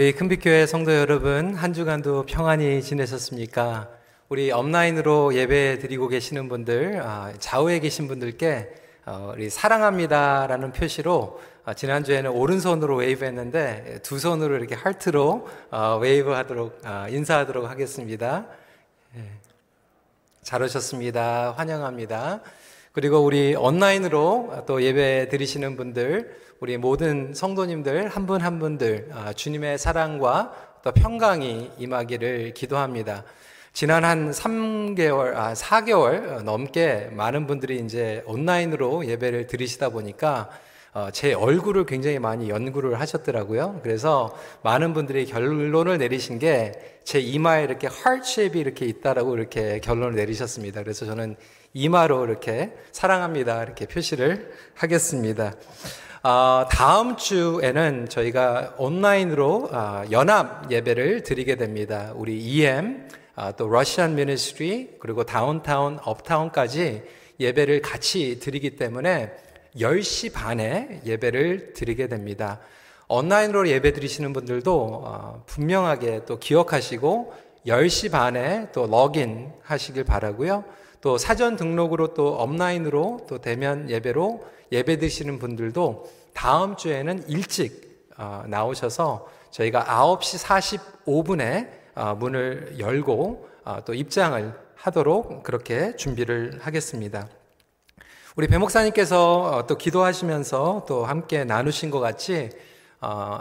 우리 큰빛교회 성도 여러분, 한 주간도 평안히 지내셨습니까? 우리 오프라인으로 예배 드리고 계시는 분들, 아, 좌우에 계신 분들께 어, 우리 사랑합니다라는 표시로 아, 지난주에는 오른손으로 웨이브 했는데 두 손으로 이렇게 하트로 어, 웨이브 하도록, 아, 인사하도록 하겠습니다. 예. 잘 오셨습니다. 환영합니다. 그리고 우리 온라인으로 또 예배 드리시는 분들, 우리 모든 성도님들 한 분 한 분들 아, 주님의 사랑과 또 평강이 임하기를 기도합니다. 지난 한 3개월, 아, 4개월 넘게 많은 분들이 이제 온라인으로 예배를 드리시다 보니까 어, 제 얼굴을 굉장히 많이 연구를 하셨더라고요. 그래서 많은 분들이 결론을 내리신 게 제 이마에 이렇게 하트쉐입이 이렇게 있다라고 이렇게 결론을 내리셨습니다. 그래서 저는 이마로 이렇게 사랑합니다. 이렇게 표시를 하겠습니다. 어, 다음 주에는 저희가 온라인으로 어, 연합 예배를 드리게 됩니다. 우리 EM, 어, 또 Russian Ministry, 그리고 다운타운, uptown까지 예배를 같이 드리기 때문에 10시 반에 예배를 드리게 됩니다. 온라인으로 예배 드리시는 분들도 어, 분명하게 또 기억하시고 10시 반에 또 로그인 하시길 바라고요. 또 사전 등록으로 또 오프라인으로 또 대면 예배로 예배 드시는 분들도 다음 주에는 일찍 어, 나오셔서 저희가 9시 45분에 어, 문을 열고 어, 또 입장을 하도록 그렇게 준비를 하겠습니다. 우리 배 목사님께서 또 기도하시면서 또 함께 나누신 것 같이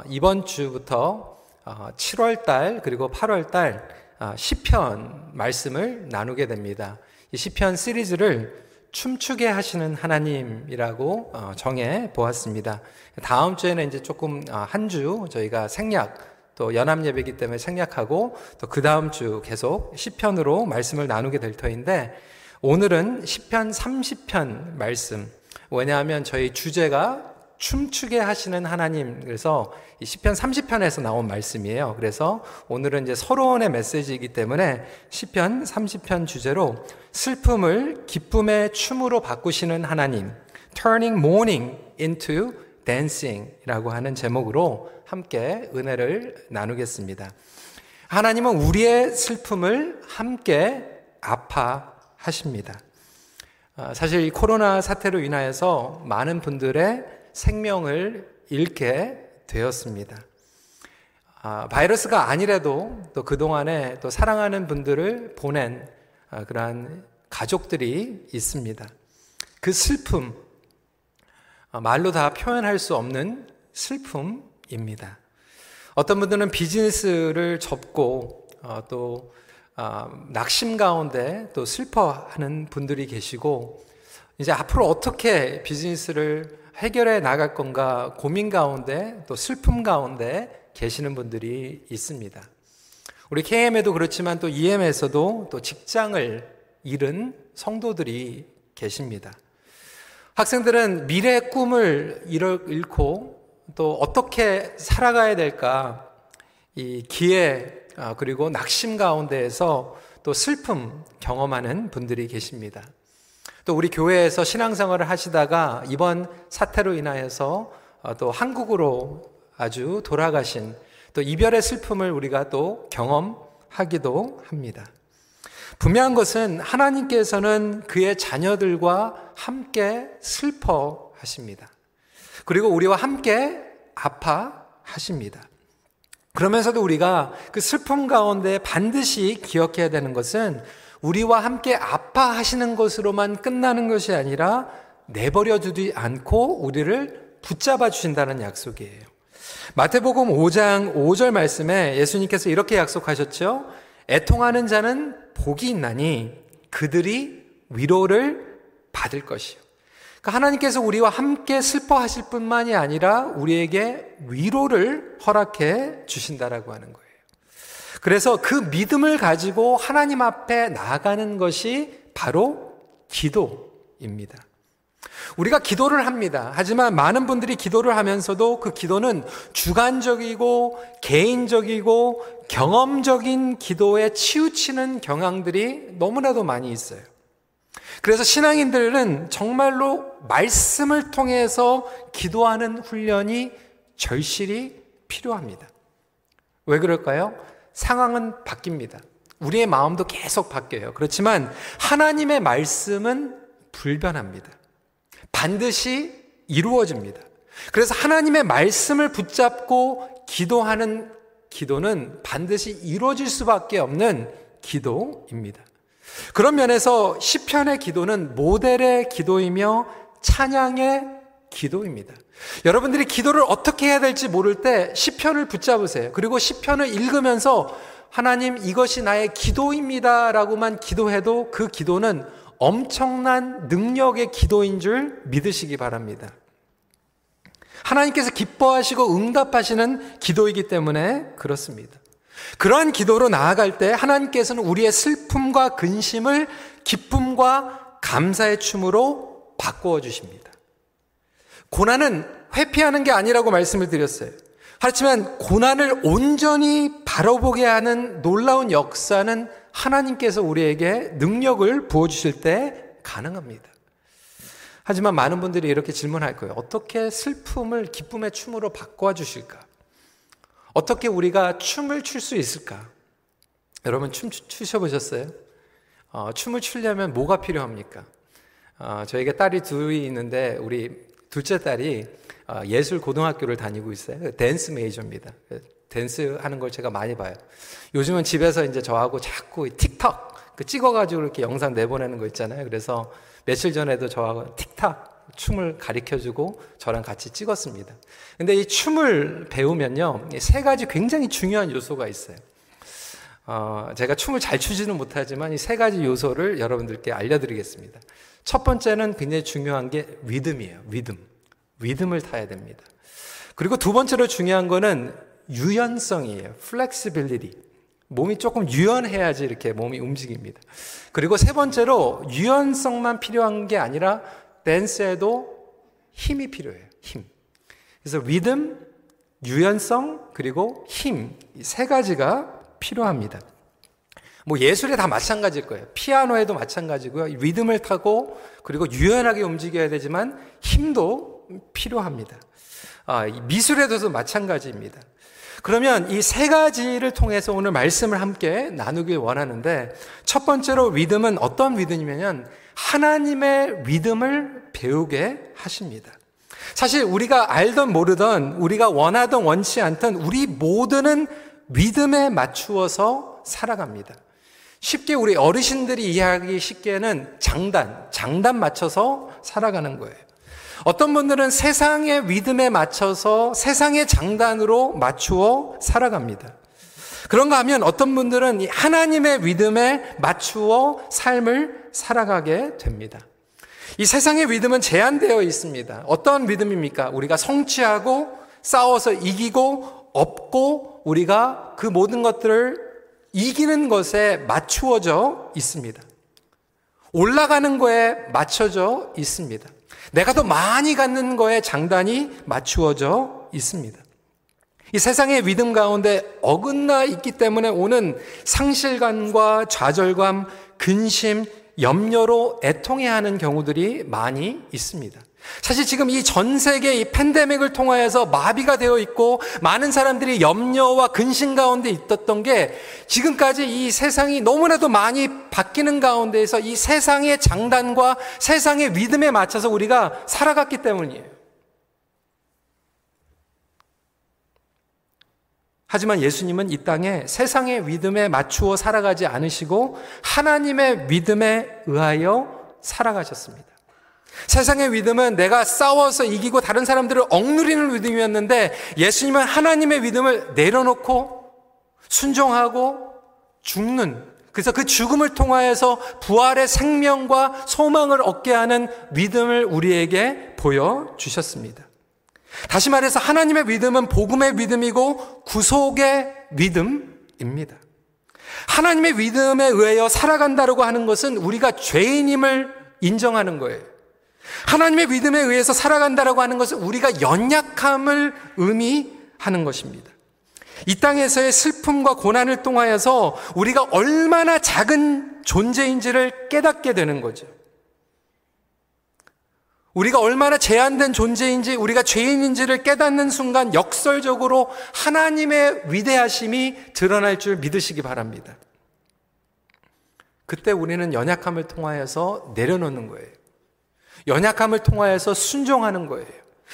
이번 주부터 7월 달 그리고 8월 달 시편 말씀을 나누게 됩니다. 이 시편 시리즈를 춤추게 하시는 하나님이라고 어, 정해 보았습니다. 다음 주에는 이제 조금 어, 한주 저희가 생략 또 연합 예배이기 때문에 생략하고 또 그 다음 주 계속 시편으로 말씀을 나누게 될 터인데 오늘은 시편 30편 말씀. 왜냐하면 저희 주제가 춤추게 하시는 하나님. 그래서 이 시편 30편에서 나온 말씀이에요. 그래서 오늘은 이제 서론의 메시지이기 때문에 시편 30편 주제로 슬픔을 기쁨의 춤으로 바꾸시는 하나님. Turning mourning into dancing이라고 하는 제목으로 함께 은혜를 나누겠습니다. 하나님은 우리의 슬픔을 함께 아파하십니다. 아, 사실 이 코로나 사태로 인하여서 많은 분들의 생명을 잃게 되었습니다. 아, 바이러스가 아니라도 또 그동안에 또 사랑하는 분들을 보낸 아, 그러한 가족들이 있습니다. 그 슬픔, 아, 말로 다 표현할 수 없는 슬픔입니다. 어떤 분들은 비즈니스를 접고 어, 또 아, 낙심 가운데 또 슬퍼하는 분들이 계시고 이제 앞으로 어떻게 비즈니스를 해결해 나갈 건가 고민 가운데 또 슬픔 가운데 계시는 분들이 있습니다. 우리 KM에도 그렇지만 또 EM에서도 또 직장을 잃은 성도들이 계십니다. 학생들은 미래의 꿈을 잃고 또 어떻게 살아가야 될까 이 기회 아, 그리고 낙심 가운데에서 또 슬픔 경험하는 분들이 계십니다. 또 우리 교회에서 신앙생활을 하시다가 이번 사태로 인하여서 어, 또 한국으로 아주 돌아가신 또 이별의 슬픔을 우리가 또 경험하기도 합니다. 분명한 것은 하나님께서는 그의 자녀들과 함께 슬퍼하십니다. 그리고 우리와 함께 아파하십니다. 그러면서도 우리가 그 슬픔 가운데 반드시 기억해야 되는 것은 우리와 함께 아파하시는 것으로만 끝나는 것이 아니라 내버려 두지 않고 우리를 붙잡아 주신다는 약속이에요. 마태복음 5장 5절 말씀에 예수님께서 이렇게 약속하셨죠. 애통하는 자는 복이 있나니 그들이 위로를 받을 것이요. 그러니까 하나님께서 우리와 함께 슬퍼하실 뿐만이 아니라 우리에게 위로를 허락해 주신다라고 하는 거예요. 그래서 그 믿음을 가지고 하나님 앞에 나아가는 것이 바로 기도입니다. 우리가 기도를 합니다. 하지만 많은 분들이 기도를 하면서도 그 기도는 주관적이고 개인적이고 경험적인 기도에 치우치는 경향들이 너무나도 많이 있어요. 그래서 신앙인들은 정말로 말씀을 통해서 기도하는 훈련이 절실히 필요합니다. 왜 그럴까요? 상황은 바뀝니다. 우리의 마음도 계속 바뀌어요. 그렇지만 하나님의 말씀은 불변합니다. 반드시 이루어집니다. 그래서 하나님의 말씀을 붙잡고 기도하는 기도는 반드시 이루어질 수밖에 없는 기도입니다. 그런 면에서 시편의 기도는 모델의 기도이며 찬양의 기도입니다. 여러분들이 기도를 어떻게 해야 될지 모를 때 시편을 붙잡으세요. 그리고 시편을 읽으면서 하나님 이것이 나의 기도입니다라고만 기도해도 그 기도는 엄청난 능력의 기도인 줄 믿으시기 바랍니다. 하나님께서 기뻐하시고 응답하시는 기도이기 때문에 그렇습니다. 그러한 기도로 나아갈 때 하나님께서는 우리의 슬픔과 근심을 기쁨과 감사의 춤으로 바꾸어 주십니다. 고난은 회피하는 게 아니라고 말씀을 드렸어요. 하지만 고난을 온전히 바라보게 하는 놀라운 역사는 하나님께서 우리에게 능력을 부어주실 때 가능합니다. 하지만 많은 분들이 이렇게 질문할 거예요. 어떻게 슬픔을 기쁨의 춤으로 바꿔 주실까? 어떻게 우리가 춤을 출 수 있을까? 여러분 춤 추셔보셨어요? 어, 춤을 추려면 뭐가 필요합니까? 어, 저에게 딸이 둘이 있는데 우리 둘째 딸이 어, 예술 고등학교를 다니고 있어요. 댄스 메이저입니다. 댄스 하는 걸 제가 많이 봐요. 요즘은 집에서 이제 저하고 자꾸 틱톡 그 찍어가지고 이렇게 영상 내보내는 거 있잖아요. 그래서 며칠 전에도 저하고 틱탁 춤을 가르쳐주고 저랑 같이 찍었습니다. 근데 이 춤을 배우면요, 세 가지 굉장히 중요한 요소가 있어요. 어, 제가 춤을 잘 추지는 못하지만 이 세 가지 요소를 여러분들께 알려드리겠습니다. 첫 번째는 굉장히 중요한 게 리듬이에요. 리듬. 리듬을 타야 됩니다. 그리고 두 번째로 중요한 거는 유연성이에요. flexibility. 몸이 조금 유연해야지 이렇게 몸이 움직입니다. 그리고 세 번째로 유연성만 필요한 게 아니라 댄스에도 힘이 필요해요. 힘. 그래서 리듬, 유연성, 그리고 힘. 이 세 가지가 필요합니다. 뭐 예술에 다 마찬가지일 거예요. 피아노에도 마찬가지고요. 리듬을 타고 그리고 유연하게 움직여야 되지만 힘도 필요합니다. 아, 미술에도 마찬가지입니다. 그러면 이 세 가지를 통해서 오늘 말씀을 함께 나누길 원하는데 첫 번째로 리듬은 어떤 리듬이냐면 하나님의 리듬을 배우게 하십니다. 사실 우리가 알던 모르던 우리가 원하던 원치 않던 우리 모두는 리듬에 맞추어서 살아갑니다. 쉽게 우리 어르신들이 이해하기 쉽게는 장단, 장단 맞춰서 살아가는 거예요. 어떤 분들은 세상의 리듬에 맞춰서 세상의 장단으로 맞추어 살아갑니다. 그런가 하면 어떤 분들은 하나님의 리듬에 맞추어 삶을 살아가게 됩니다. 이 세상의 리듬은 제한되어 있습니다. 어떤 리듬입니까? 우리가 성취하고 싸워서 이기고 업고 우리가 그 모든 것들을 이기는 것에 맞추어져 있습니다. 올라가는 거에 맞춰져 있습니다. 내가 더 많이 갖는 거에 장단이 맞추어져 있습니다. 이 세상의 믿음 가운데 어긋나 있기 때문에 오는 상실감과 좌절감, 근심, 염려로 애통해 하는 경우들이 많이 있습니다. 사실 지금 이 전 세계 이 팬데믹을 통하여서 마비가 되어 있고 많은 사람들이 염려와 근심 가운데 있었던 게 지금까지 이 세상이 너무나도 많이 바뀌는 가운데에서 이 세상의 장단과 세상의 리듬에 맞춰서 우리가 살아갔기 때문이에요. 하지만 예수님은 이 땅에 세상의 리듬에 맞추어 살아가지 않으시고 하나님의 리듬에 의하여 살아가셨습니다. 세상의 믿음은 내가 싸워서 이기고 다른 사람들을 억누리는 믿음이었는데 예수님은 하나님의 믿음을 내려놓고 순종하고 죽는 그래서 그 죽음을 통하여서 부활의 생명과 소망을 얻게 하는 믿음을 우리에게 보여 주셨습니다. 다시 말해서 하나님의 믿음은 복음의 믿음이고 구속의 믿음입니다. 하나님의 믿음에 의하여 살아간다고 하는 것은 우리가 죄인임을 인정하는 거예요. 하나님의 믿음에 의해서 살아간다라고 하는 것은 우리가 연약함을 의미하는 것입니다. 이 땅에서의 슬픔과 고난을 통하여서 우리가 얼마나 작은 존재인지를 깨닫게 되는 거죠. 우리가 얼마나 제한된 존재인지 우리가 죄인인지를 깨닫는 순간 역설적으로 하나님의 위대하심이 드러날 줄 믿으시기 바랍니다. 그때 우리는 연약함을 통하여서 내려놓는 거예요. 연약함을 통하여서 순종하는 거예요.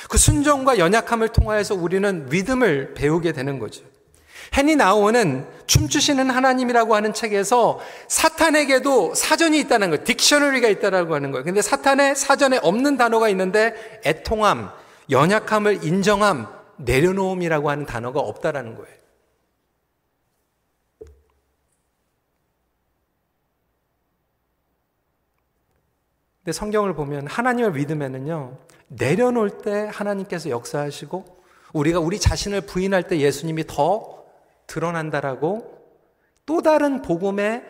그 순종과 연약함을 통하여서 우리는 믿음을 배우게 되는 거죠. 헨리 나우는 춤추시는 하나님이라고 하는 책에서 사탄에게도 사전이 있다는 거예요. 딕셔너리가 있다라고 하는 거예요. 근데 사탄의 사전에 없는 단어가 있는데 애통함, 연약함을 인정함, 내려놓음이라고 하는 단어가 없다라는 거예요. 근데 성경을 보면 하나님을 믿으면은요, 내려놓을 때 하나님께서 역사하시고, 우리가 우리 자신을 부인할 때 예수님이 더 드러난다라고 또 다른 복음의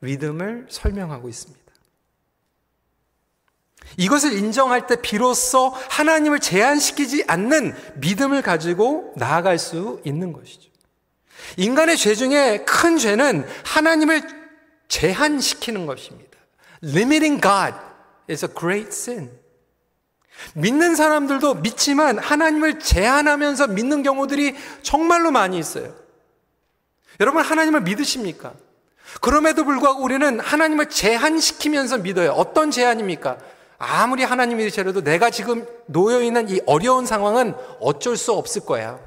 믿음을 설명하고 있습니다. 이것을 인정할 때 비로소 하나님을 제한시키지 않는 믿음을 가지고 나아갈 수 있는 것이죠. 인간의 죄 중에 큰 죄는 하나님을 제한시키는 것입니다. Limiting God is a great sin. 믿는 사람들도 믿지만 하나님을 제한하면서 믿는 경우들이 정말로 많이 있어요. 여러분 하나님을 믿으십니까? 그럼에도 불구하고 우리는 하나님을 제한시키면서 믿어요. 어떤 제한입니까? 아무리 하나님이시라도 내가 지금 놓여 있는 이 어려운 상황은 어쩔 수 없을 거야.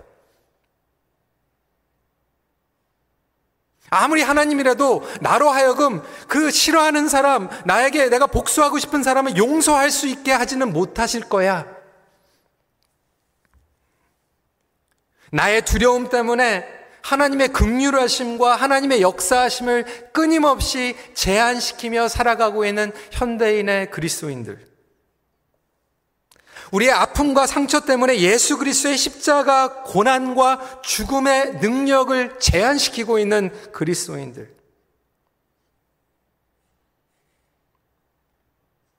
아무리 하나님이라도 나로 하여금 그 싫어하는 사람, 나에게 내가 복수하고 싶은 사람을 용서할 수 있게 하지는 못하실 거야. 나의 두려움 때문에 하나님의 극률하심과 하나님의 역사하심을 끊임없이 제한시키며 살아가고 있는 현대인의 그리스도인들. 우리의 아픔과 상처 때문에 예수 그리스도의 십자가 고난과 죽음의 능력을 제한시키고 있는 그리스도인들.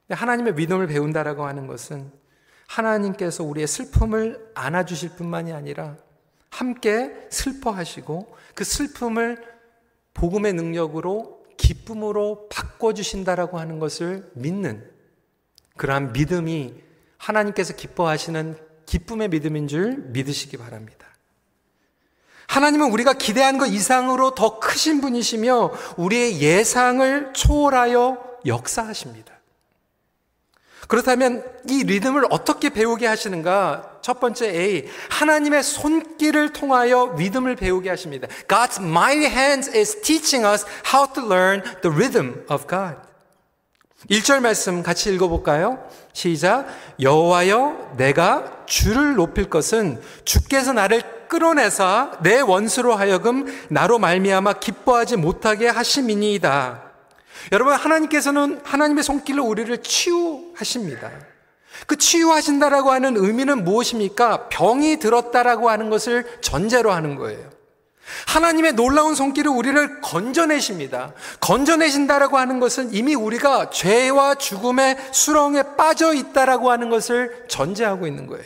하나님의 믿음을 배운다라고 하는 것은 하나님께서 우리의 슬픔을 안아주실 뿐만이 아니라 함께 슬퍼하시고 그 슬픔을 복음의 능력으로 기쁨으로 바꿔주신다라고 하는 것을 믿는 그러한 믿음이 하나님께서 기뻐하시는 기쁨의 믿음인 줄 믿으시기 바랍니다. 하나님은 우리가 기대한 것 이상으로 더 크신 분이시며 우리의 예상을 초월하여 역사하십니다. 그렇다면 이 리듬을 어떻게 배우게 하시는가? 첫 번째 A, 하나님의 손길을 통하여 리듬을 배우게 하십니다. God's mighty hands is teaching us how to learn the rhythm of God. 1절 말씀 같이 읽어볼까요? 시작. 여호와여 내가 주를 높일 것은 주께서 나를 끌어내사 내 원수로 하여금 나로 말미암아 기뻐하지 못하게 하심이니이다. 여러분 하나님께서는 하나님의 손길로 우리를 치유하십니다. 그 치유하신다라고 하는 의미는 무엇입니까? 병이 들었다라고 하는 것을 전제로 하는 거예요. 하나님의 놀라운 손길을 우리를 건져내십니다. 건져내신다라고 하는 것은 이미 우리가 죄와 죽음의 수렁에 빠져 있다라고 하는 것을 전제하고 있는 거예요.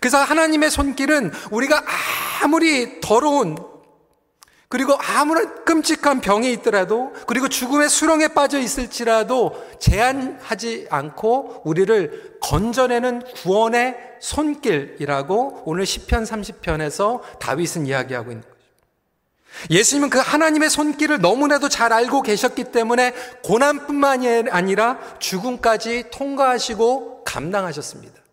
그래서 하나님의 손길은 우리가 아무리 더러운 그리고 아무런 끔찍한 병이 있더라도 그리고 죽음의 수렁에 빠져 있을지라도 제한하지 않고 우리를 건져내는 구원의 손길이라고 오늘 10편 30편에서 다윗은 이야기하고 있는 거죠. 예수님은 그 하나님의 손길을 너무나도 잘 알고 계셨기 때문에 고난뿐만이 아니라 죽음까지 통과하시고 감당하셨습니다.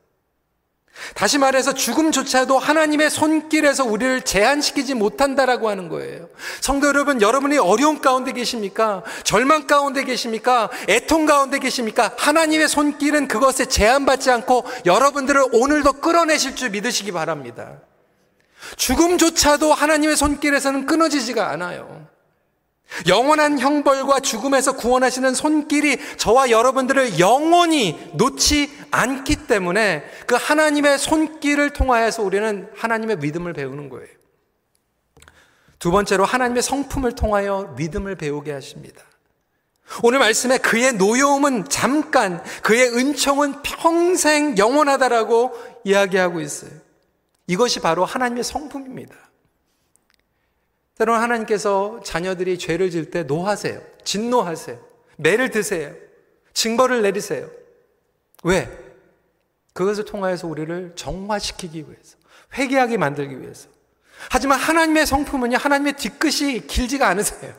다시 말해서 죽음조차도 하나님의 손길에서 우리를 제한시키지 못한다라고 하는 거예요. 성도 여러분, 여러분이 어려운 가운데 계십니까? 절망 가운데 계십니까? 애통 가운데 계십니까? 하나님의 손길은 그것에 제한받지 않고 여러분들을 오늘도 끌어내실 줄 믿으시기 바랍니다. 죽음조차도 하나님의 손길에서는 끊어지지가 않아요. 영원한 형벌과 죽음에서 구원하시는 손길이 저와 여러분들을 영원히 놓지 않기 때문에 그 하나님의 손길을 통하여서 우리는 하나님의 믿음을 배우는 거예요. 두 번째로 하나님의 성품을 통하여 믿음을 배우게 하십니다. 오늘 말씀에 그의 노여움은 잠깐, 그의 은총은 평생 영원하다라고 이야기하고 있어요. 이것이 바로 하나님의 성품입니다. 때로는 하나님께서 자녀들이 죄를 질 때 노하세요. 진노하세요. 매를 드세요. 징벌을 내리세요. 왜? 그것을 통하여서 우리를 정화시키기 위해서, 회개하게 만들기 위해서. 하지만 하나님의 성품은요, 하나님의 뒤끝이 길지가 않으세요.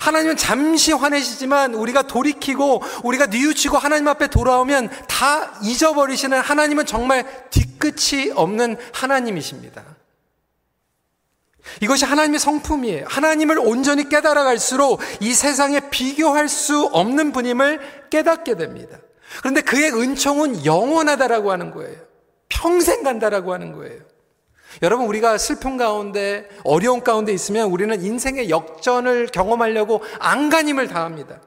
하나님은 잠시 화내시지만 우리가 돌이키고 우리가 뉘우치고 하나님 앞에 돌아오면 다 잊어버리시는 하나님은 정말 뒤끝이 없는 하나님이십니다. 이것이 하나님의 성품이에요. 하나님을 온전히 깨달아 갈수록 이 세상에 비교할 수 없는 분임을 깨닫게 됩니다. 그런데 그의 은총은 영원하다라고 하는 거예요. 평생 간다라고 하는 거예요. 여러분, 우리가 슬픔 가운데, 어려운 가운데 있으면 우리는 인생의 역전을 경험하려고 안간힘을 다합니다.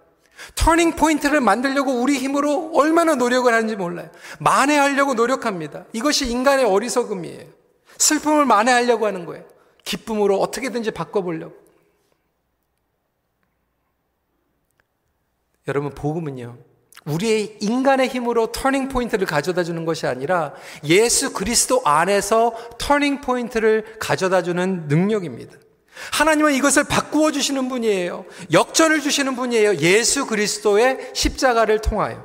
터닝 포인트를 만들려고 우리 힘으로 얼마나 노력을 하는지 몰라요. 만회하려고 노력합니다. 이것이 인간의 어리석음이에요. 슬픔을 만회하려고 하는 거예요. 기쁨으로 어떻게든지 바꿔보려고. 여러분, 복음은요. 우리의 인간의 힘으로 터닝 포인트를 가져다 주는 것이 아니라 예수 그리스도 안에서 터닝 포인트를 가져다 주는 능력입니다. 하나님은 이것을 바꾸어 주시는 분이에요. 역전을 주시는 분이에요. 예수 그리스도의 십자가를 통하여.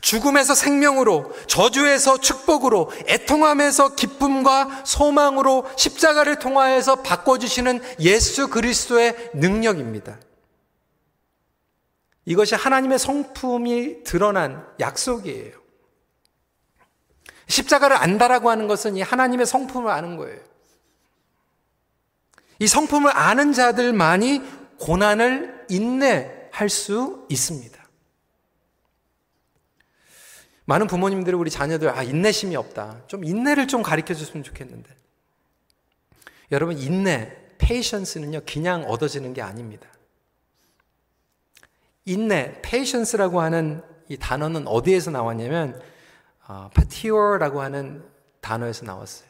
죽음에서 생명으로, 저주에서 축복으로, 애통함에서 기쁨과 소망으로 십자가를 통하여서 바꿔주시는 예수 그리스도의 능력입니다. 이것이 하나님의 성품이 드러난 약속이에요. 십자가를 안다라고 하는 것은 이 하나님의 성품을 아는 거예요. 이 성품을 아는 자들만이 고난을 인내할 수 있습니다. 많은 부모님들이 우리 자녀들, 아, 인내심이 없다. 좀 인내를 좀 가르쳐 줬으면 좋겠는데. 여러분, 인내, 페이션스는요, 그냥 얻어지는 게 아닙니다. 인내, patience라고 하는 이 단어는 어디에서 나왔냐면 어, patior라고 하는 단어에서 나왔어요.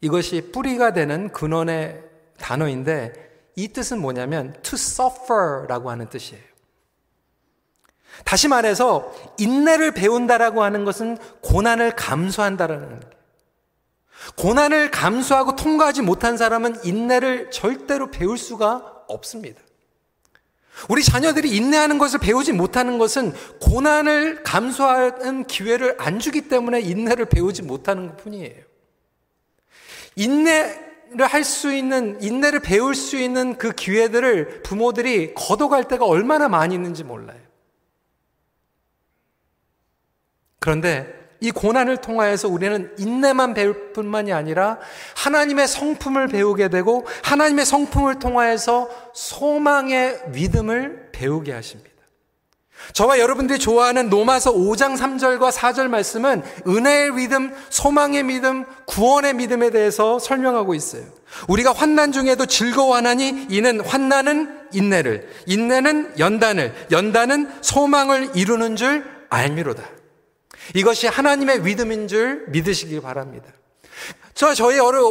이것이 뿌리가 되는 근원의 단어인데 이 뜻은 뭐냐면 to suffer라고 하는 뜻이에요. 다시 말해서 인내를 배운다라고 하는 것은 고난을 감수한다라는 거예요. 고난을 감수하고 통과하지 못한 사람은 인내를 절대로 배울 수가 없습니다. 우리 자녀들이 인내하는 것을 배우지 못하는 것은 고난을 감수하는 기회를 안 주기 때문에 인내를 배우지 못하는 것 뿐이에요. 인내를 할 수 있는, 인내를 배울 수 있는 그 기회들을 부모들이 걷어갈 때가 얼마나 많이 있는지 몰라요. 그런데 이 고난을 통하여서 우리는 인내만 배울 뿐만이 아니라 하나님의 성품을 배우게 되고 하나님의 성품을 통하여서 소망의 믿음을 배우게 하십니다. 저와 여러분들이 좋아하는 로마서 5장 3절과 4절 말씀은 은혜의 믿음, 소망의 믿음, 구원의 믿음에 대해서 설명하고 있어요. 우리가 환난 중에도 즐거워하나니 이는 환난은 인내를, 인내는 연단을, 연단은 소망을 이루는 줄 알미로다. 이것이 하나님의 믿음인 줄 믿으시길 바랍니다. 저, 저희 여러,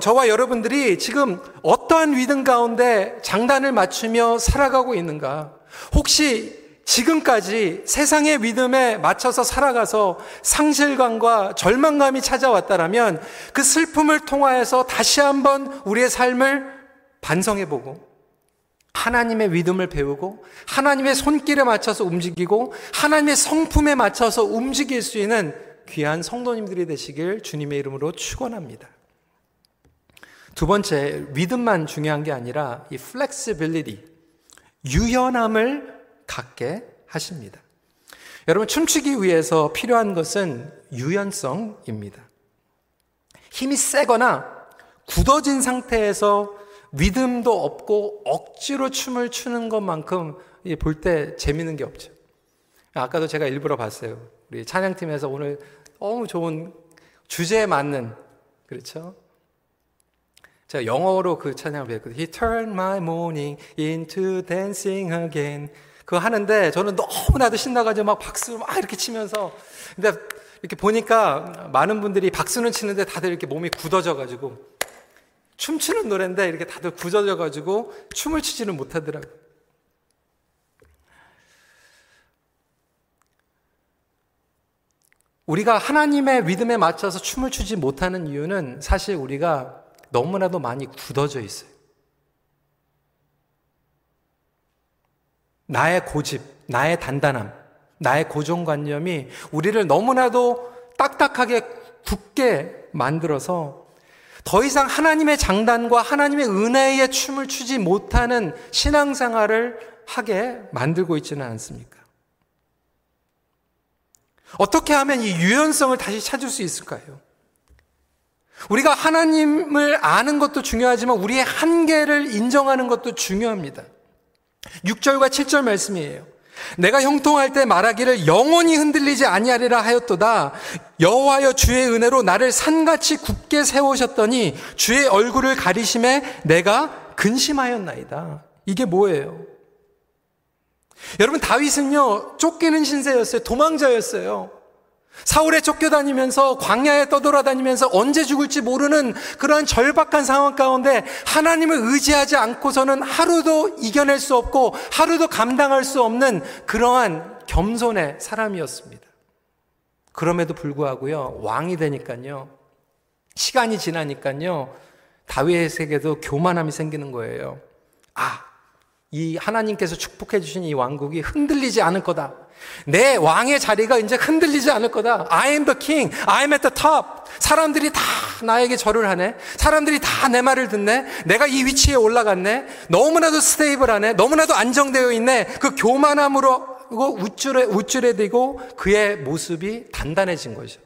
저와 여러분들이 지금 어떠한 믿음 가운데 장단을 맞추며 살아가고 있는가? 혹시 지금까지 세상의 믿음에 맞춰서 살아가서 상실감과 절망감이 찾아왔다라면 그 슬픔을 통하여서 다시 한번 우리의 삶을 반성해보고 하나님의 믿음을 배우고 하나님의 손길에 맞춰서 움직이고 하나님의 성품에 맞춰서 움직일 수 있는 귀한 성도님들이 되시길 주님의 이름으로 축원합니다. 두 번째, 믿음만 중요한 게 아니라 이 flexibility, 유연함을 갖게 하십니다. 여러분, 춤추기 위해서 필요한 것은 유연성입니다. 힘이 세거나 굳어진 상태에서 믿음도 없고 억지로 춤을 추는 것만큼 볼 때 재밌는 게 없죠. 아까도 제가 일부러 봤어요. 우리 찬양팀에서 오늘 너무 좋은 주제에 맞는 그렇죠? 제가 영어로 그 찬양을 배웠거든요. He turned my morning into dancing again. 그거 하는데 저는 너무나도 신나가지고 막 박수 막 이렇게 치면서 근데 이렇게 보니까 많은 분들이 박수는 치는데 다들 이렇게 몸이 굳어져가지고 춤추는 노래인데 이렇게 다들 굳어져 가지고 춤을 추지는 못하더라고요. 우리가 하나님의 믿음에 맞춰서 춤을 추지 못하는 이유는 사실 우리가 너무나도 많이 굳어져 있어요. 나의 고집, 나의 단단함, 나의 고정관념이 우리를 너무나도 딱딱하게 굳게 만들어서 더 이상 하나님의 장단과 하나님의 은혜의 춤을 추지 못하는 신앙생활을 하게 만들고 있지는 않습니까? 어떻게 하면 이 유연성을 다시 찾을 수 있을까요? 우리가 하나님을 아는 것도 중요하지만 우리의 한계를 인정하는 것도 중요합니다. 6절과 7절 말씀이에요. 내가 형통할 때 말하기를 영원히 흔들리지 아니하리라 하였도다. 여호와여 주의 은혜로 나를 산같이 굳게 세우셨더니 주의 얼굴을 가리심에 내가 근심하였나이다. 이게 뭐예요? 여러분 다윗은요 쫓기는 신세였어요. 도망자였어요. 사울에 쫓겨다니면서 광야에 떠돌아다니면서 언제 죽을지 모르는 그러한 절박한 상황 가운데 하나님을 의지하지 않고서는 하루도 이겨낼 수 없고 하루도 감당할 수 없는 그러한 겸손의 사람이었습니다. 그럼에도 불구하고요, 왕이 되니까요, 시간이 지나니까요, 다윗에게도 교만함이 생기는 거예요. 아, 이 하나님께서 축복해 주신 이 왕국이 흔들리지 않을 거다. 내 왕의 자리가 이제 흔들리지 않을 거다. I am the king. I am at the top. 사람들이 다 나에게 절을 하네. 사람들이 다 내 말을 듣네. 내가 이 위치에 올라갔네. 너무나도 스테이블하네. 너무나도 안정되어 있네. 그 교만함으로 우쭐에 대고 그의 모습이 단단해진 거죠.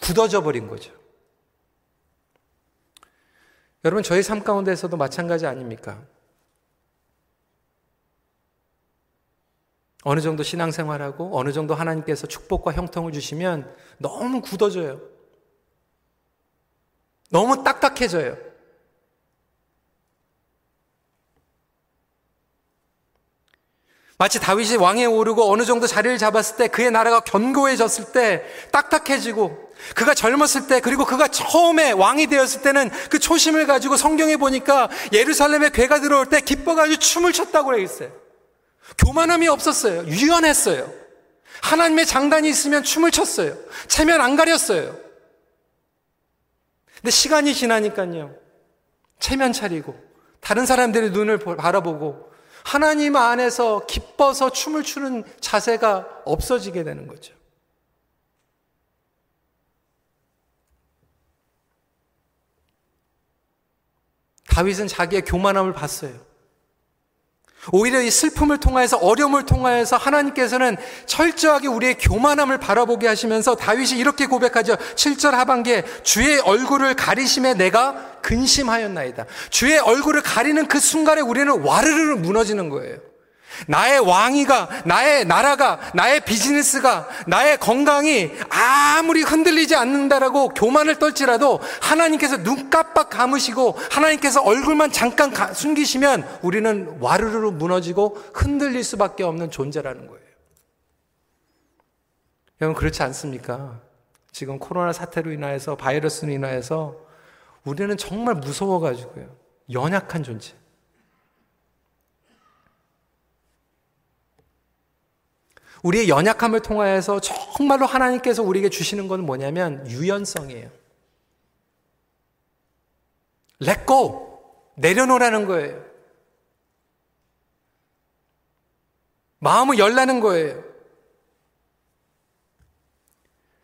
굳어져 버린 거죠. 여러분, 저희 삶 가운데서도 마찬가지 아닙니까? 어느 정도 신앙생활하고 어느 정도 하나님께서 축복과 형통을 주시면 너무 굳어져요. 너무 딱딱해져요. 마치 다윗이 왕에 오르고 어느 정도 자리를 잡았을 때 그의 나라가 견고해졌을 때 딱딱해지고 그가 젊었을 때 그리고 그가 처음에 왕이 되었을 때는 그 초심을 가지고 성경에 보니까 예루살렘에 괴가 들어올 때 기뻐가지고 춤을 췄다고 있어요. 교만함이 없었어요. 유연했어요. 하나님의 장단이 있으면 춤을 췄어요. 체면 안 가렸어요. 근데 시간이 지나니까요. 체면 차리고 다른 사람들의 눈을 바라보고 하나님 안에서 기뻐서 춤을 추는 자세가 없어지게 되는 거죠. 다윗은 자기의 교만함을 봤어요. 오히려 이 슬픔을 통하여서 어려움을 통하여서 하나님께서는 철저하게 우리의 교만함을 바라보게 하시면서 다윗이 이렇게 고백하죠. 7절 하반기에 주의 얼굴을 가리심에 내가 근심하였나이다. 주의 얼굴을 가리는 그 순간에 우리는 와르르 무너지는 거예요. 나의 왕위가, 나의 나라가, 나의 비즈니스가, 나의 건강이 아무리 흔들리지 않는다라고 교만을 떨지라도 하나님께서 눈 깜빡 감으시고 하나님께서 얼굴만 잠깐 숨기시면 우리는 와르르 무너지고 흔들릴 수밖에 없는 존재라는 거예요. 여러분, 그렇지 않습니까? 지금 코로나 사태로 인하여서, 바이러스로 인하여서 우리는 정말 무서워가지고요. 연약한 존재. 우리의 연약함을 통하여서 정말로 하나님께서 우리에게 주시는 건 뭐냐면 유연성이에요. let go. 내려놓으라는 거예요. 마음을 열라는 거예요.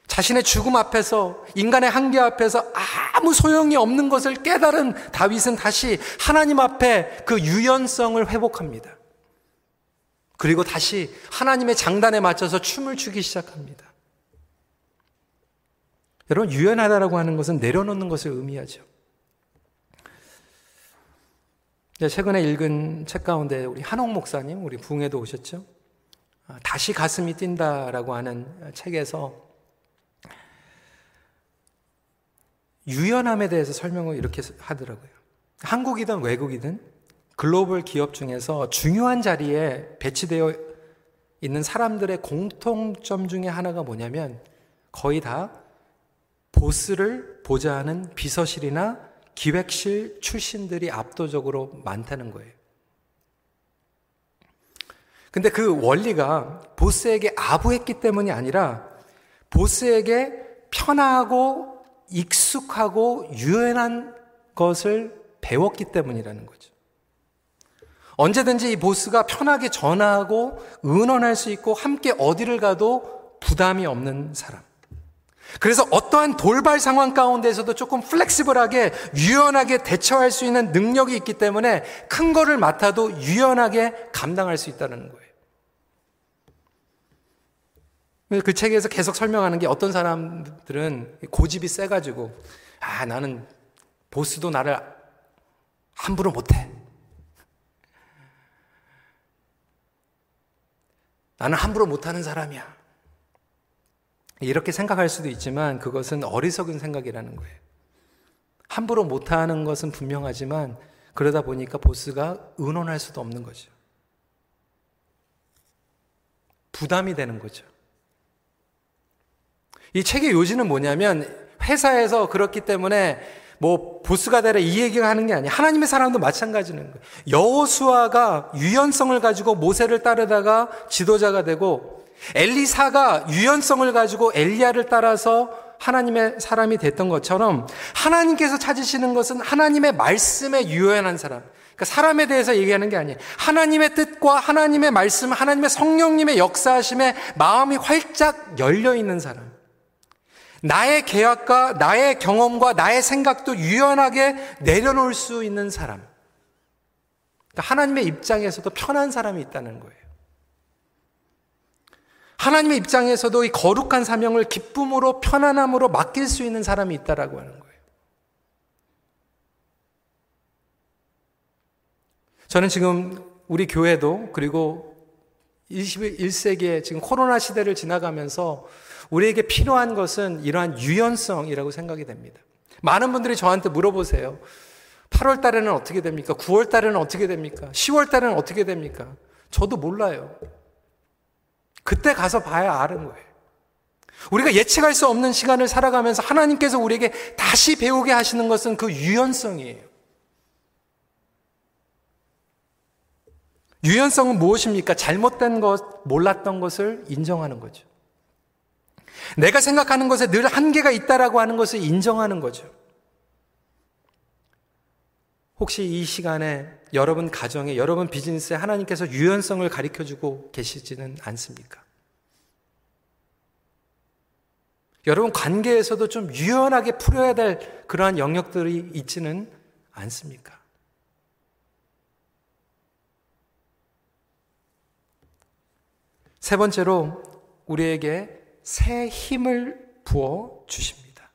자신의 죽음 앞에서, 인간의 한계 앞에서 아무 소용이 없는 것을 깨달은 다윗은 다시 하나님 앞에 그 유연성을 회복합니다. 그리고 다시 하나님의 장단에 맞춰서 춤을 추기 시작합니다. 여러분, 유연하다라고 하는 것은 내려놓는 것을 의미하죠. 최근에 읽은 책 가운데 우리 한옥 목사님, 우리 부흥에도 오셨죠? 아, 다시 가슴이 뛴다라고 하는 책에서 유연함에 대해서 설명을 이렇게 하더라고요. 한국이든 외국이든 글로벌 기업 중에서 중요한 자리에 배치되어 있는 사람들의 공통점 중에 하나가 뭐냐면 거의 다 보스를 보좌하는 비서실이나 기획실 출신들이 압도적으로 많다는 거예요. 근데 그 원리가 보스에게 아부했기 때문이 아니라 보스에게 편하고 익숙하고 유연한 것을 배웠기 때문이라는 거죠. 언제든지 이 보스가 편하게 전화하고 의논할 수 있고 함께 어디를 가도 부담이 없는 사람. 그래서 어떠한 돌발 상황 가운데서도 조금 플렉시블하게 유연하게 대처할 수 있는 능력이 있기 때문에 큰 거를 맡아도 유연하게 감당할 수 있다는 거예요. 그 책에서 계속 설명하는 게 어떤 사람들은 고집이 세가지고, 아, 나는 보스도 나를 함부로 못해. 나는 함부로 못하는 사람이야. 이렇게 생각할 수도 있지만 그것은 어리석은 생각이라는 거예요. 함부로 못하는 것은 분명하지만 그러다 보니까 보스가 의논할 수도 없는 거죠. 부담이 되는 거죠. 이 책의 요지는 뭐냐면 회사에서 그렇기 때문에 뭐 보스가 되라 이 얘기가 하는 게 아니야. 하나님의 사람도 마찬가지는 거예요. 여호수아가 유연성을 가지고 모세를 따르다가 지도자가 되고 엘리사가 유연성을 가지고 엘리야를 따라서 하나님의 사람이 됐던 것처럼 하나님께서 찾으시는 것은 하나님의 말씀에 유연한 사람. 그러니까 사람에 대해서 얘기하는 게 아니에요. 하나님의 뜻과 하나님의 말씀, 하나님의 성령님의 역사하심에 마음이 활짝 열려 있는 사람. 나의 계약과 나의 경험과 나의 생각도 유연하게 내려놓을 수 있는 사람. 그러니까 하나님의 입장에서도 편한 사람이 있다는 거예요. 하나님의 입장에서도 이 거룩한 사명을 기쁨으로 편안함으로 맡길 수 있는 사람이 있다라고 하는 거예요. 저는 지금 우리 교회도 그리고 21세기에 지금 코로나 시대를 지나가면서 우리에게 필요한 것은 이러한 유연성이라고 생각이 됩니다. 많은 분들이 저한테 물어보세요. 8월 달에는 어떻게 됩니까? 9월 달에는 어떻게 됩니까? 10월 달에는 어떻게 됩니까? 저도 몰라요. 그때 가서 봐야 아는 거예요. 우리가 예측할 수 없는 시간을 살아가면서 하나님께서 우리에게 다시 배우게 하시는 것은 그 유연성이에요. 유연성은 무엇입니까? 잘못된 것, 몰랐던 것을 인정하는 거죠. 내가 생각하는 것에 늘 한계가 있다라고 하는 것을 인정하는 거죠. 혹시 이 시간에 여러분 가정에, 여러분 비즈니스에 하나님께서 유연성을 가르쳐 주고 계시지는 않습니까? 여러분 관계에서도 좀 유연하게 풀어야 될 그러한 영역들이 있지는 않습니까? 세 번째로 우리에게 새 힘을 부어 주십니다.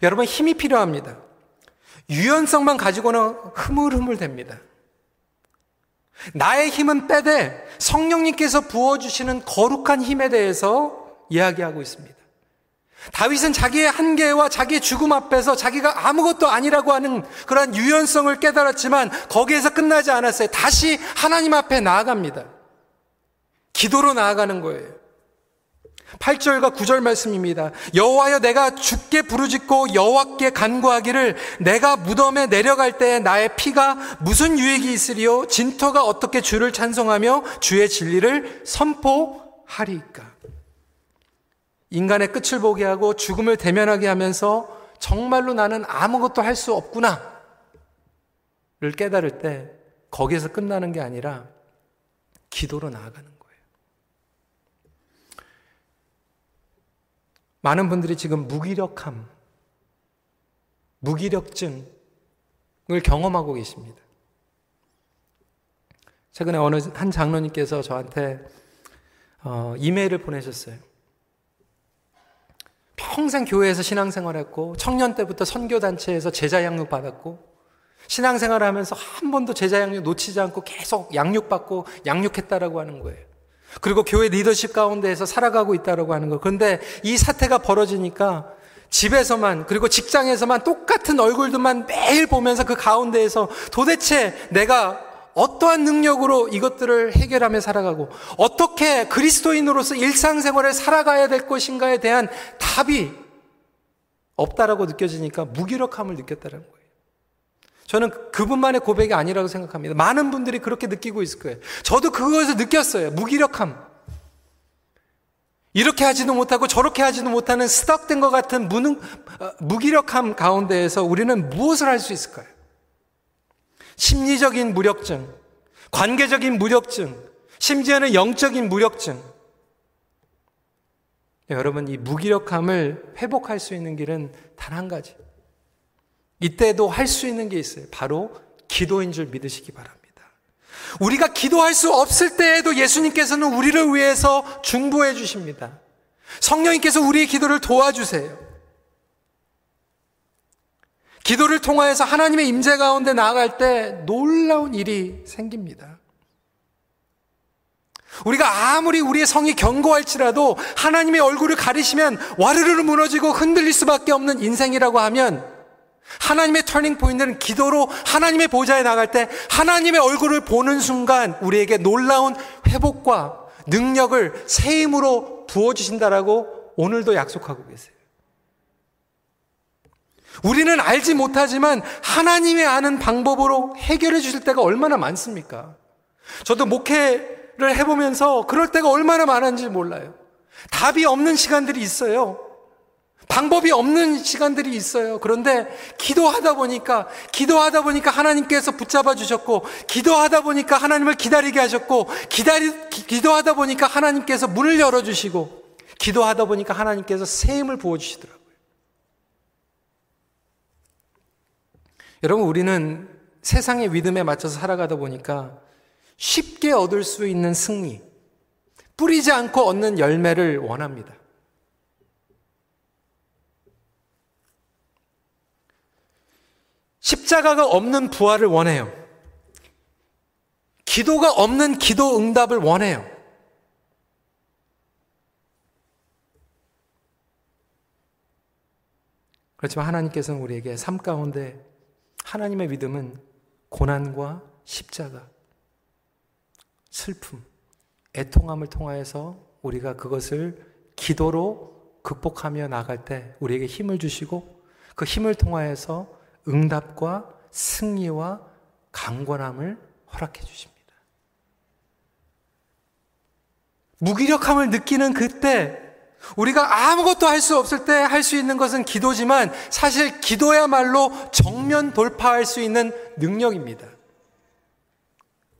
여러분 힘이 필요합니다. 유연성만 가지고는 흐물흐물 됩니다. 나의 힘은 빼되 성령님께서 부어주시는 거룩한 힘에 대해서 이야기하고 있습니다. 다윗은 자기의 한계와 자기의 죽음 앞에서 자기가 아무것도 아니라고 하는 그러한 유연성을 깨달았지만 거기에서 끝나지 않았어요. 다시 하나님 앞에 나아갑니다. 기도로 나아가는 거예요. 8절과 9절 말씀입니다. 여호와여 내가 죽게 부르짖고 여호와께 간구하기를 내가 무덤에 내려갈 때 나의 피가 무슨 유익이 있으리요 진토가 어떻게 주를 찬송하며 주의 진리를 선포하리까. 인간의 끝을 보게 하고 죽음을 대면하게 하면서 정말로 나는 아무것도 할 수 없구나 를 깨달을 때 거기에서 끝나는 게 아니라 기도로 나아가는 많은 분들이 지금 무기력함, 무기력증을 경험하고 계십니다. 최근에 어느 한 장로님께서 저한테 어, 이메일을 보내셨어요. 평생 교회에서 신앙생활했고 청년 때부터 선교단체에서 제자 양육 받았고 신앙생활을 하면서 한 번도 제자 양육 놓치지 않고 계속 양육받고 양육했다라고 하는 거예요. 그리고 교회 리더십 가운데에서 살아가고 있다라고 하는 거. 그런데 이 사태가 벌어지니까 집에서만 그리고 직장에서만 똑같은 얼굴들만 매일 보면서 그 가운데에서 도대체 내가 어떠한 능력으로 이것들을 해결하며 살아가고 어떻게 그리스도인으로서 일상생활을 살아가야 될 것인가에 대한 답이 없다라고 느껴지니까 무기력함을 느꼈다는 거예요. 저는 그분만의 고백이 아니라고 생각합니다. 많은 분들이 그렇게 느끼고 있을 거예요. 저도 그거에서 느꼈어요. 무기력함. 이렇게 하지도 못하고 저렇게 하지도 못하는 스덕된 것 같은 무능, 어, 무기력함 가운데에서 우리는 무엇을 할 수 있을까요? 심리적인 무력증, 관계적인 무력증, 심지어는 영적인 무력증. 여러분, 이 무기력함을 회복할 수 있는 길은 단 한 가지. 이때도 할 수 있는 게 있어요. 바로 기도인 줄 믿으시기 바랍니다. 우리가 기도할 수 없을 때에도 예수님께서는 우리를 위해서 중보해 주십니다. 성령님께서 우리의 기도를 도와주세요. 기도를 통하여서 하나님의 임재 가운데 나아갈 때 놀라운 일이 생깁니다. 우리가 아무리 우리의 성이 견고할지라도 하나님의 얼굴을 가리시면 와르르 무너지고 흔들릴 수밖에 없는 인생이라고 하면 하나님의 터닝 포인트는 기도로 하나님의 보좌에 나갈 때 하나님의 얼굴을 보는 순간 우리에게 놀라운 회복과 능력을 새 힘으로 부어 주신다라고 오늘도 약속하고 계세요. 우리는 알지 못하지만 하나님의 아는 방법으로 해결해 주실 때가 얼마나 많습니까? 저도 목회를 해보면서 그럴 때가 얼마나 많은지 몰라요. 답이 없는 시간들이 있어요. 방법이 없는 시간들이 있어요. 그런데 기도하다 보니까, 기도하다 보니까 하나님께서 붙잡아 주셨고, 기도하다 보니까 하나님을 기다리게 하셨고, 기다리, 기도하다 보니까 하나님께서 문을 열어주시고, 기도하다 보니까 하나님께서 새 힘을 부어주시더라고요. 여러분, 우리는 세상의 믿음에 맞춰서 살아가다 보니까 쉽게 얻을 수 있는 승리, 뿌리지 않고 얻는 열매를 원합니다. 십자가가 없는 부활을 원해요. 기도가 없는 기도 응답을 원해요. 그렇지만 하나님께서는 우리에게 삶 가운데 하나님의 믿음은 고난과 십자가, 슬픔, 애통함을 통하여서 우리가 그것을 기도로 극복하며 나갈 때 우리에게 힘을 주시고 그 힘을 통하여서 응답과 승리와 강권함을 허락해 주십니다. 무기력함을 느끼는 그때 우리가 아무것도 할 수 없을 때 할 수 있는 것은 기도지만 사실 기도야말로 정면 돌파할 수 있는 능력입니다.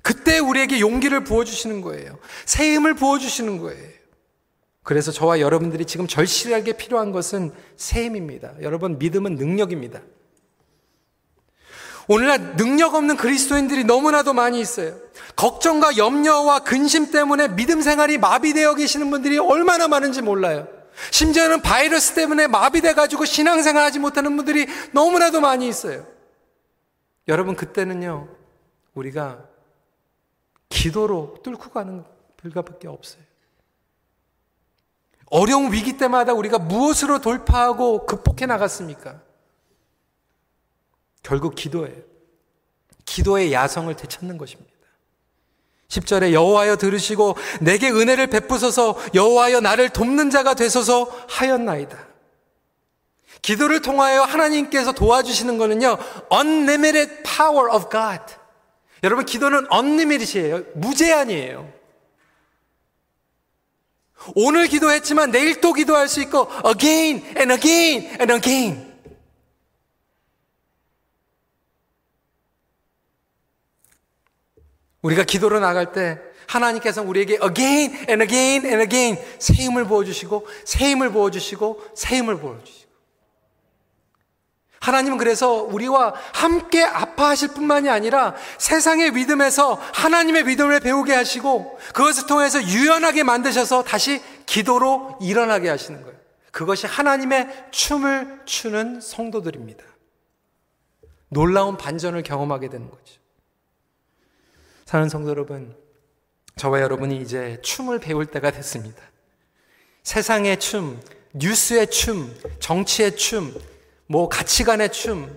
그때 우리에게 용기를 부어주시는 거예요. 새 힘을 부어주시는 거예요. 그래서 저와 여러분들이 지금 절실하게 필요한 것은 새 힘입니다. 여러분, 믿음은 능력입니다. 오늘날 능력 없는 그리스도인들이 너무나도 많이 있어요. 걱정과 염려와 근심 때문에 믿음 생활이 마비되어 계시는 분들이 얼마나 많은지 몰라요. 심지어는 바이러스 때문에 마비돼 가지고 신앙생활 하지 못하는 분들이 너무나도 많이 있어요. 여러분 그때는요. 우리가 기도로 뚫고 가는 불가밖에 없어요. 어려운 위기 때마다 우리가 무엇으로 돌파하고 극복해 나갔습니까? 결국 기도예요. 기도의 야성을 되찾는 것입니다. 10절에 여호와여 들으시고 내게 은혜를 베푸소서 여호와여 나를 돕는 자가 되소서 하였나이다. 기도를 통하여 하나님께서 도와주시는 것은요. unlimited power of God. 여러분 기도는 unlimited이에요. 무제한이에요. 오늘 기도했지만 내일 또 기도할 수 있고 again and again and again. 우리가 기도로 나갈 때 하나님께서 우리에게 again and again and again 새 힘을 부어주시고 새 힘을 부어주시고 새 힘을 부어주시고 하나님은 그래서 우리와 함께 아파하실 뿐만이 아니라 세상의 믿음에서 하나님의 믿음을 배우게 하시고 그것을 통해서 유연하게 만드셔서 다시 기도로 일어나게 하시는 거예요. 그것이 하나님의 춤을 추는 성도들입니다. 놀라운 반전을 경험하게 되는 거죠. 사는 성도 여러분, 저와 여러분이 이제 춤을 배울 때가 됐습니다. 세상의 춤, 뉴스의 춤, 정치의 춤, 뭐 가치관의 춤,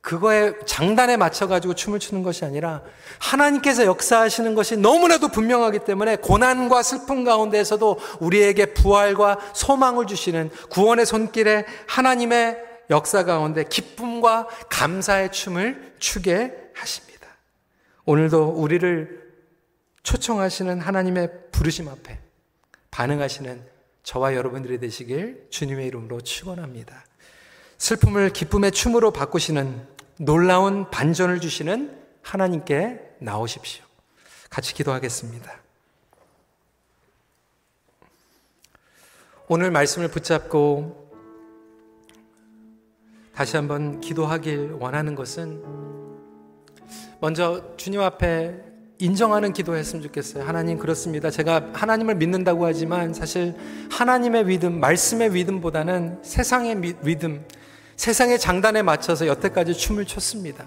그거에 장단에 맞춰가지고 춤을 추는 것이 아니라 하나님께서 역사하시는 것이 너무나도 분명하기 때문에 고난과 슬픔 가운데에서도 우리에게 부활과 소망을 주시는 구원의 손길에 하나님의 역사 가운데 기쁨과 감사의 춤을 추게 하십니다. 오늘도 우리를 초청하시는 하나님의 부르심 앞에 반응하시는 저와 여러분들이 되시길 주님의 이름으로 축원합니다. 슬픔을 기쁨의 춤으로 바꾸시는 놀라운 반전을 주시는 하나님께 나오십시오. 같이 기도하겠습니다. 오늘 말씀을 붙잡고 다시 한번 기도하길 원하는 것은 먼저 주님 앞에 인정하는 기도했으면 좋겠어요. 하나님 그렇습니다. 제가 하나님을 믿는다고 하지만 사실 하나님의 믿음, 말씀의 믿음보다는 세상의 믿음, 세상의 장단에 맞춰서 여태까지 춤을 췄습니다.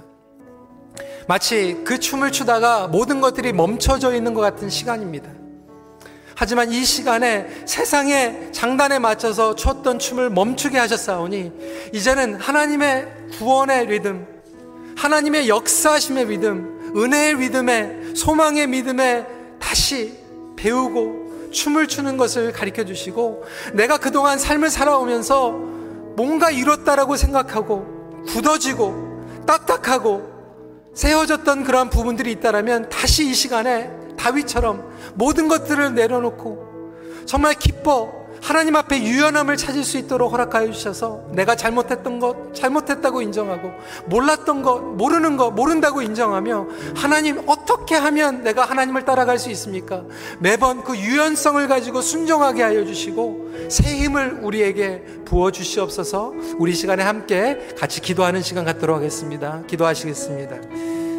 마치 그 춤을 추다가 모든 것들이 멈춰져 있는 것 같은 시간입니다. 하지만 이 시간에 세상의 장단에 맞춰서 췄던 춤을 멈추게 하셨사오니 이제는 하나님의 구원의 리듬, 하나님의 역사심의 믿음, 은혜의 믿음에 소망의 믿음에 다시 배우고 춤을 추는 것을 가르쳐 주시고 내가 그동안 삶을 살아오면서 뭔가 이뤘다라고 생각하고 굳어지고 딱딱하고 세워졌던 그러한 부분들이 있다라면 다시 이 시간에 다윗처럼 모든 것들을 내려놓고 정말 기뻐 하나님 앞에 유연함을 찾을 수 있도록 허락하여 주셔서 내가 잘못했던 것, 잘못했다고 인정하고 몰랐던 것, 모르는 것, 모른다고 인정하며 하나님 어떻게 하면 내가 하나님을 따라갈 수 있습니까? 매번 그 유연성을 가지고 순종하게 하여 주시고 새 힘을 우리에게 부어 주시옵소서 우리 시간에 함께 같이 기도하는 시간 갖도록 하겠습니다. 기도하시겠습니다.